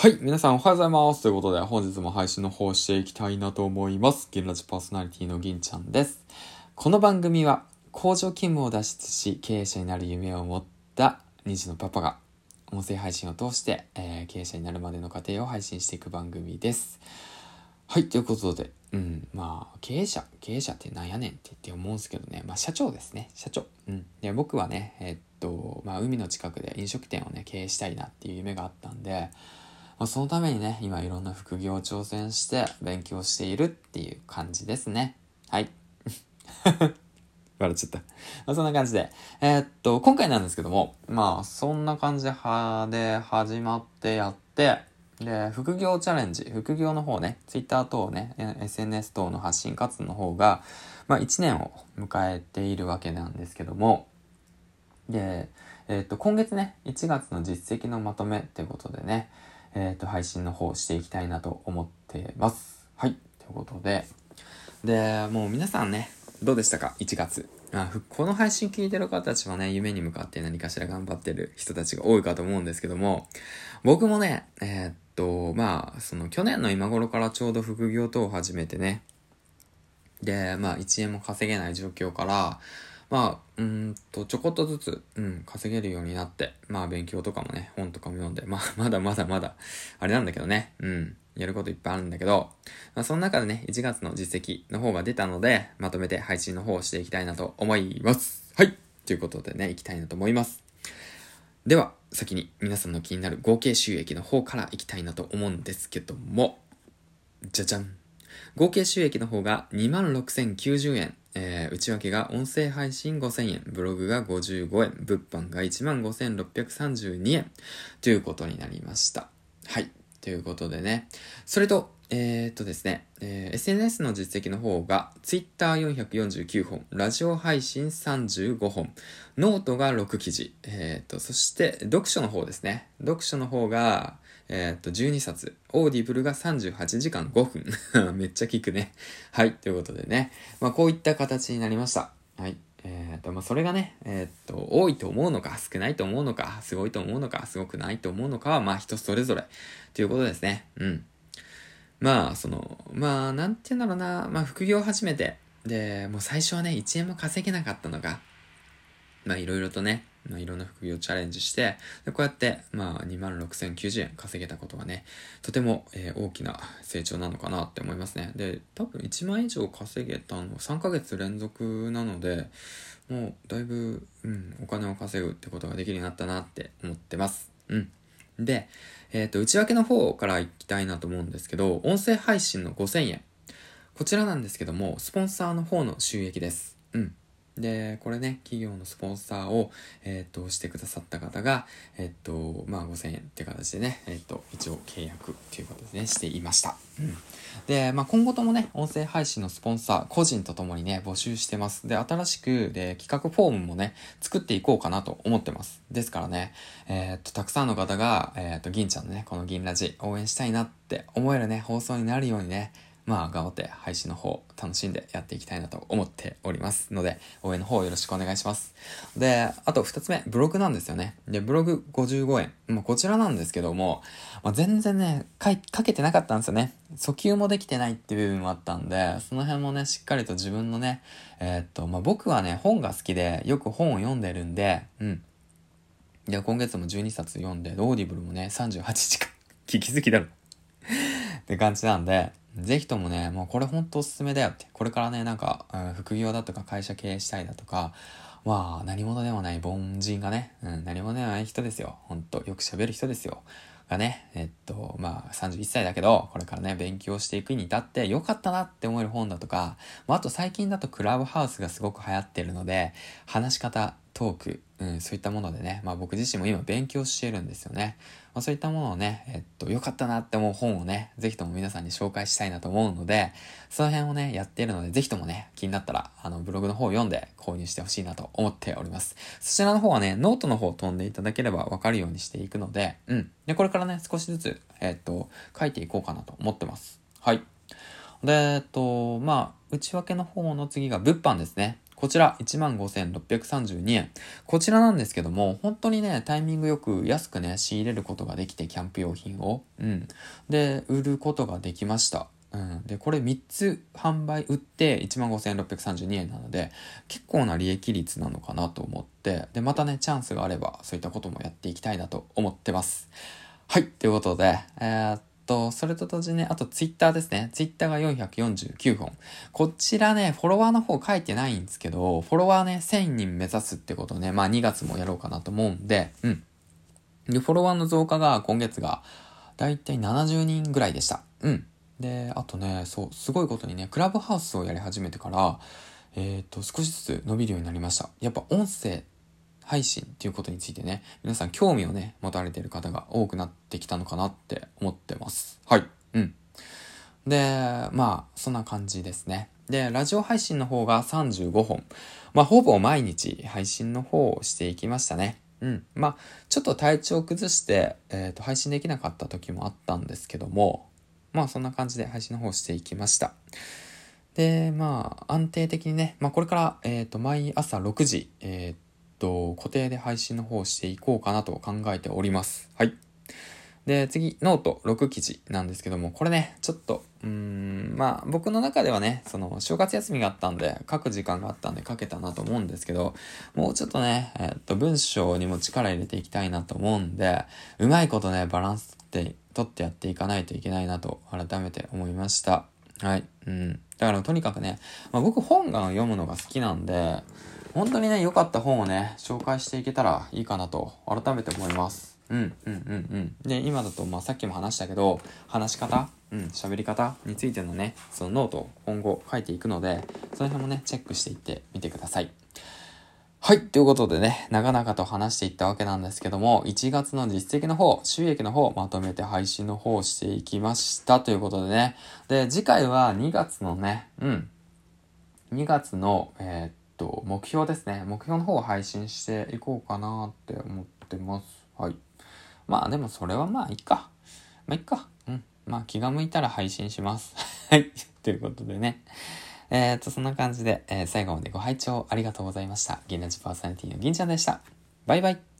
はい。皆さんおはようございます。ということで、本日も配信の方していきたいなと思います。銀ラジパーソナリティの銀ちゃんです。この番組は、工場勤務を脱出し、経営者になる夢を持った2児のパパが、音声配信を通して、えー経営者になるまでの過程を配信していく番組です。はい。ということで、うん。まあ、経営者、経営者ってなんやねんって言って思うんですけどね。まあ、社長ですね。社長。うん。で、僕はね、えーっと、まあ、海の近くで飲食店をね、経営したいなっていう夢があったんで、まあ、そのためにね、今いろんな副業を挑戦して勉強しているっていう感じですね。はい。笑っちゃった。まあ、そんな感じで。えーっと、今回なんですけども、まあ、そんな感じでで始まってやって、で、副業チャレンジ、副業の方ね、Twitter 等ね、SNS 等の発信活動の方が、まあ、1年を迎えているわけなんですけども、で、えーっと、今月ね、1月の実績のまとめってことでね、えっ、と、配信の方していきたいなと思ってます。はい。ということで。で、もう皆さんね、どうでしたか ?1 月。あこの配信聞いてる方たちはね、夢に向かって何かしら頑張ってる人たちが多いかと思うんですけども、僕もね、えーっと、まあ、その去年の今頃からちょうど副業等を始めてね、で、まあ、1円も稼げない状況から、まあ、うんと、ちょこっとずつ、うん、稼げるようになって、まあ、勉強とかもね、本とかも読んで、まあ、まだまだまだ、あれなんだけどね、うん、やることいっぱいあるんだけど、まあ、その中でね、1月の実績の方が出たので、まとめて配信の方をしていきたいなと思います。はいということでね、行きたいなと思います。では、先に皆さんの気になる合計収益の方から行きたいなと思うんですけども、じゃじゃん。合計収益の方が26,090円。えー内訳が音声配信5000円、ブログが55円、物販が15,632円ということになりました。はい。ということでね。それと、えーっとですね、えー SNS の実績の方が Twitter449 本、ラジオ配信35本、ノートが6記事、えーっと、そして読書の方ですね。読書の方が、えーっと、12冊。オーディブルが38時間5分。めっちゃ聞くね。はい。ということでね。まあ、こういった形になりました。はい。えーっと、まあ、それがね、えーっと、多いと思うのか、少ないと思うのか、すごいと思うのか、すごくないと思うのかは、まあ、人それぞれ。ということですね。うん。まあ、その、まあ、なんて言うんだろうな。まあ、副業を始めて、で、もう最初はね、1円も稼げなかったのが、まあいろいろとね、まあいろんな副業チャレンジして、でこうやって、まあ26,090円稼げたことがね、とても、えー大きな成長なのかなって思いますね。で、多分1万以上稼げたの3ヶ月連続なので、もうだいぶ、うん、お金を稼ぐってことができるようになったなって思ってます。うん。で、えっ、と、内訳の方から行きたいなと思うんですけど、音声配信の5000円。こちらなんですけども、スポンサーの方の収益です。うん。で、これね、企業のスポンサーを、えっ、と、してくださった方が、えっ、と、まあ、5000円って形でね、えっ、と、一応契約っていうことでね、していました。うん。で、まあ、今後ともね、音声配信のスポンサー、個人とともにね、募集してます。で、新しく、で、企画フォームもね、作っていこうかなと思ってます。ですからね、えっ、と、たくさんの方が、えっ、と、銀ちゃんのね、この銀ラジ、応援したいなって思えるね、放送になるようにね、まあ、頑張って配信の方楽しんでやっていきたいなと思っておりますので、応援の方よろしくお願いします。で、あと二つ目、ブログなんですよね。で、ブログ55円。まあ、こちらなんですけども、まあ、全然ね、か、かけてなかったんですよね。訴求もできてないっていう部分もあったんで、その辺もね、しっかりと自分のね、えーっと、まあ、僕はね、本が好きで、よく本を読んでるんで、うん。で、今月も12冊読んで、オーディブルもね、38時間、聞きすぎだろ。って感じなんで、ぜひともね、もうこれほんとおすすめだよって。これからね、なんか、うん副業だとか会社経営したいだとか、まあ、何者でもない凡人がね、うん、何者でもない人ですよ。ほんと、よく喋る人ですよ。がね、えっと、まあ、31歳だけど、これからね、勉強していくに至って、良かったなって思える本だとか、まあ、あと最近だとクラブハウスがすごく流行ってるので、話し方、トーク、うん、そういったものでね、まあ僕自身も今勉強しているんですよね。まあそういったものをね、えっと、良かったなって思う本をね、ぜひとも皆さんに紹介したいなと思うので、その辺をね、やっているので、ぜひともね、気になったら、あの、ブログの方を読んで購入してほしいなと思っております。そちらの方はね、ノートの方を飛んでいただければわかるようにしていくので、うん。で、これからね、少しずつ、えっと、書いていこうかなと思ってます。はい。で、えっと、まあ、内訳の方の次が物販ですね。こちら15,632円。こちらなんですけども、本当にね、タイミングよく安くね、仕入れることができて、キャンプ用品を。うん。で、売ることができました。うん、で、これ3つ販売売って15,632円なので、結構な利益率なのかなと思って、で、またね、チャンスがあれば、そういったこともやっていきたいなと思ってます。はい、ということで、えー、っと、それと同時にね、あとツイッターですね。ツイッターが449本。こちらね、フォロワーの方書いてないんですけど、フォロワーね、1000人目指すってことね、まあ2月もやろうかなと思うんで、うん。で、フォロワーの増加が今月が、だいたい70人ぐらいでした。うん。で、あとね、そう、すごいことにね、クラブハウスをやり始めてから、えっ、ー、と、少しずつ伸びるようになりました。やっぱ音声配信っていうことについてね、皆さん興味をね、持たれている方が多くなってきたのかなって思ってます。はい。うん。で、まあ、そんな感じですね。で、ラジオ配信の方が35本。まあ、ほぼ毎日配信の方をしていきましたね。うん。まあ、ちょっと体調を崩して、えっ、ー、と、配信できなかった時もあったんですけども、まあそんな感じで配信の方をしていきました。で、まあ安定的にね、まあこれから、えっ、ー、と毎朝6時、えっ、ー、と固定で配信の方をしていこうかなと考えております。はい。で、次、ノート6記事なんですけども、これね、ちょっと、うーん、まあ僕の中ではね、その正月休みがあったんで、書く時間があったんで書けたなと思うんですけど、もうちょっとね、えっと、文章にも力入れていきたいなと思うんで、うまいことね、バランスって取ってやっていかないといけないなと改めて思いました。はい。うん。だからとにかくね、まあ、僕本が読むのが好きなんで、本当にね、良かった本をね、紹介していけたらいいかなと改めて思います。うん、うん、うん、うん。で、今だと、まあ、さっきも話したけど、話し方、うん、喋り方についてのね、そのノートを今後書いていくので、その辺もね、チェックしていってみてください。はい。ということでね、長々と話していったわけなんですけども、1月の実績の方、収益の方、まとめて配信の方をしていきましたということでね。で、次回は2月のね、うん。2月の、えー、っと、目標ですね。目標の方を配信していこうかなって思ってます。はい。まあでもそれはまあいいか。まあいいか。うん。まあ気が向いたら配信します。はい。ということでね。えー、っと、そんな感じで、えー、最後までご拝聴ありがとうございました。銀ラジパーソナリティの銀ちゃんでした。バイバイ。